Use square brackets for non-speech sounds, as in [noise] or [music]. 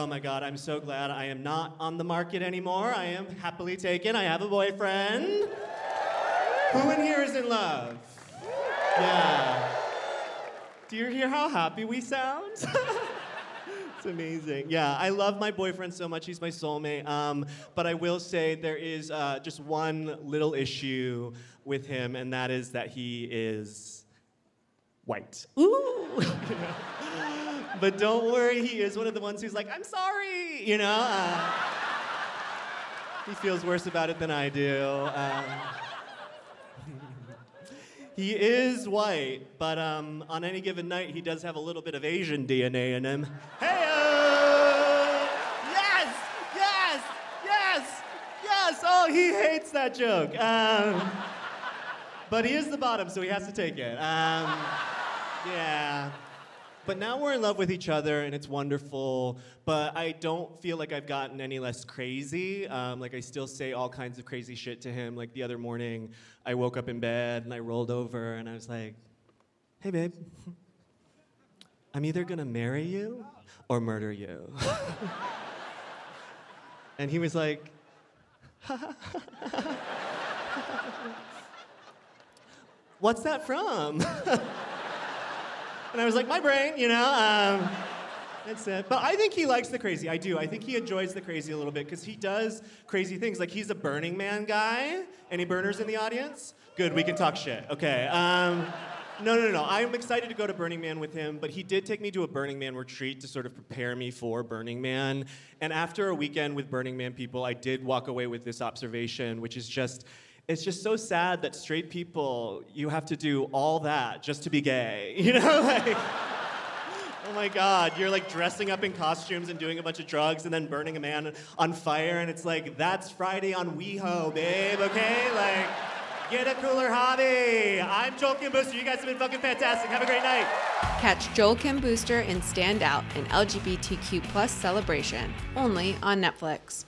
Oh my god, I'm so glad I am not on the market anymore. I am happily taken. I have a boyfriend. Who in here is in love? Yeah. Do you hear how happy we sound? [laughs] it's amazing. Yeah, I love my boyfriend so much. He's my soulmate. Um, but I will say there is uh, just one little issue with him, and that is that he is white. Ooh. [laughs] but don't worry, he is one of the ones who's like, I'm sorry, you know? Uh, he feels worse about it than I do. Um, [laughs] he is white, but um, on any given night, he does have a little bit of Asian DNA in him. Hey! Yes! Yes! Yes! Yes! Oh, he hates that joke. Um, but he is the bottom, so he has to take it. Yeah. But now we're in love with each other and it's wonderful. But I don't feel like I've gotten any less crazy. Um, like I still say all kinds of crazy shit to him. Like the other morning, I woke up in bed and I rolled over and I was like, "Hey, babe, I'm either gonna marry you or murder you." [laughs] and he was like, [laughs] "What's that from?" [laughs] And I was like, my brain, you know. Um, that's it. But I think he likes the crazy. I do. I think he enjoys the crazy a little bit because he does crazy things. Like he's a Burning Man guy. Any burners in the audience? Good. We can talk shit. Okay. Um, no, no, no. I'm excited to go to Burning Man with him, but he did take me to a Burning Man retreat to sort of prepare me for Burning Man. And after a weekend with Burning Man people, I did walk away with this observation, which is just it's just so sad that straight people you have to do all that just to be gay [laughs] you know like oh my god you're like dressing up in costumes and doing a bunch of drugs and then burning a man on fire and it's like that's friday on weho babe okay? Like get a cooler hobby. I'm joel kim booster. You guys have been fucking fantastic. Have a great night. Catch Joel Kim Booster in Stand Out, an LGBTQ plus celebration, only on Netflix.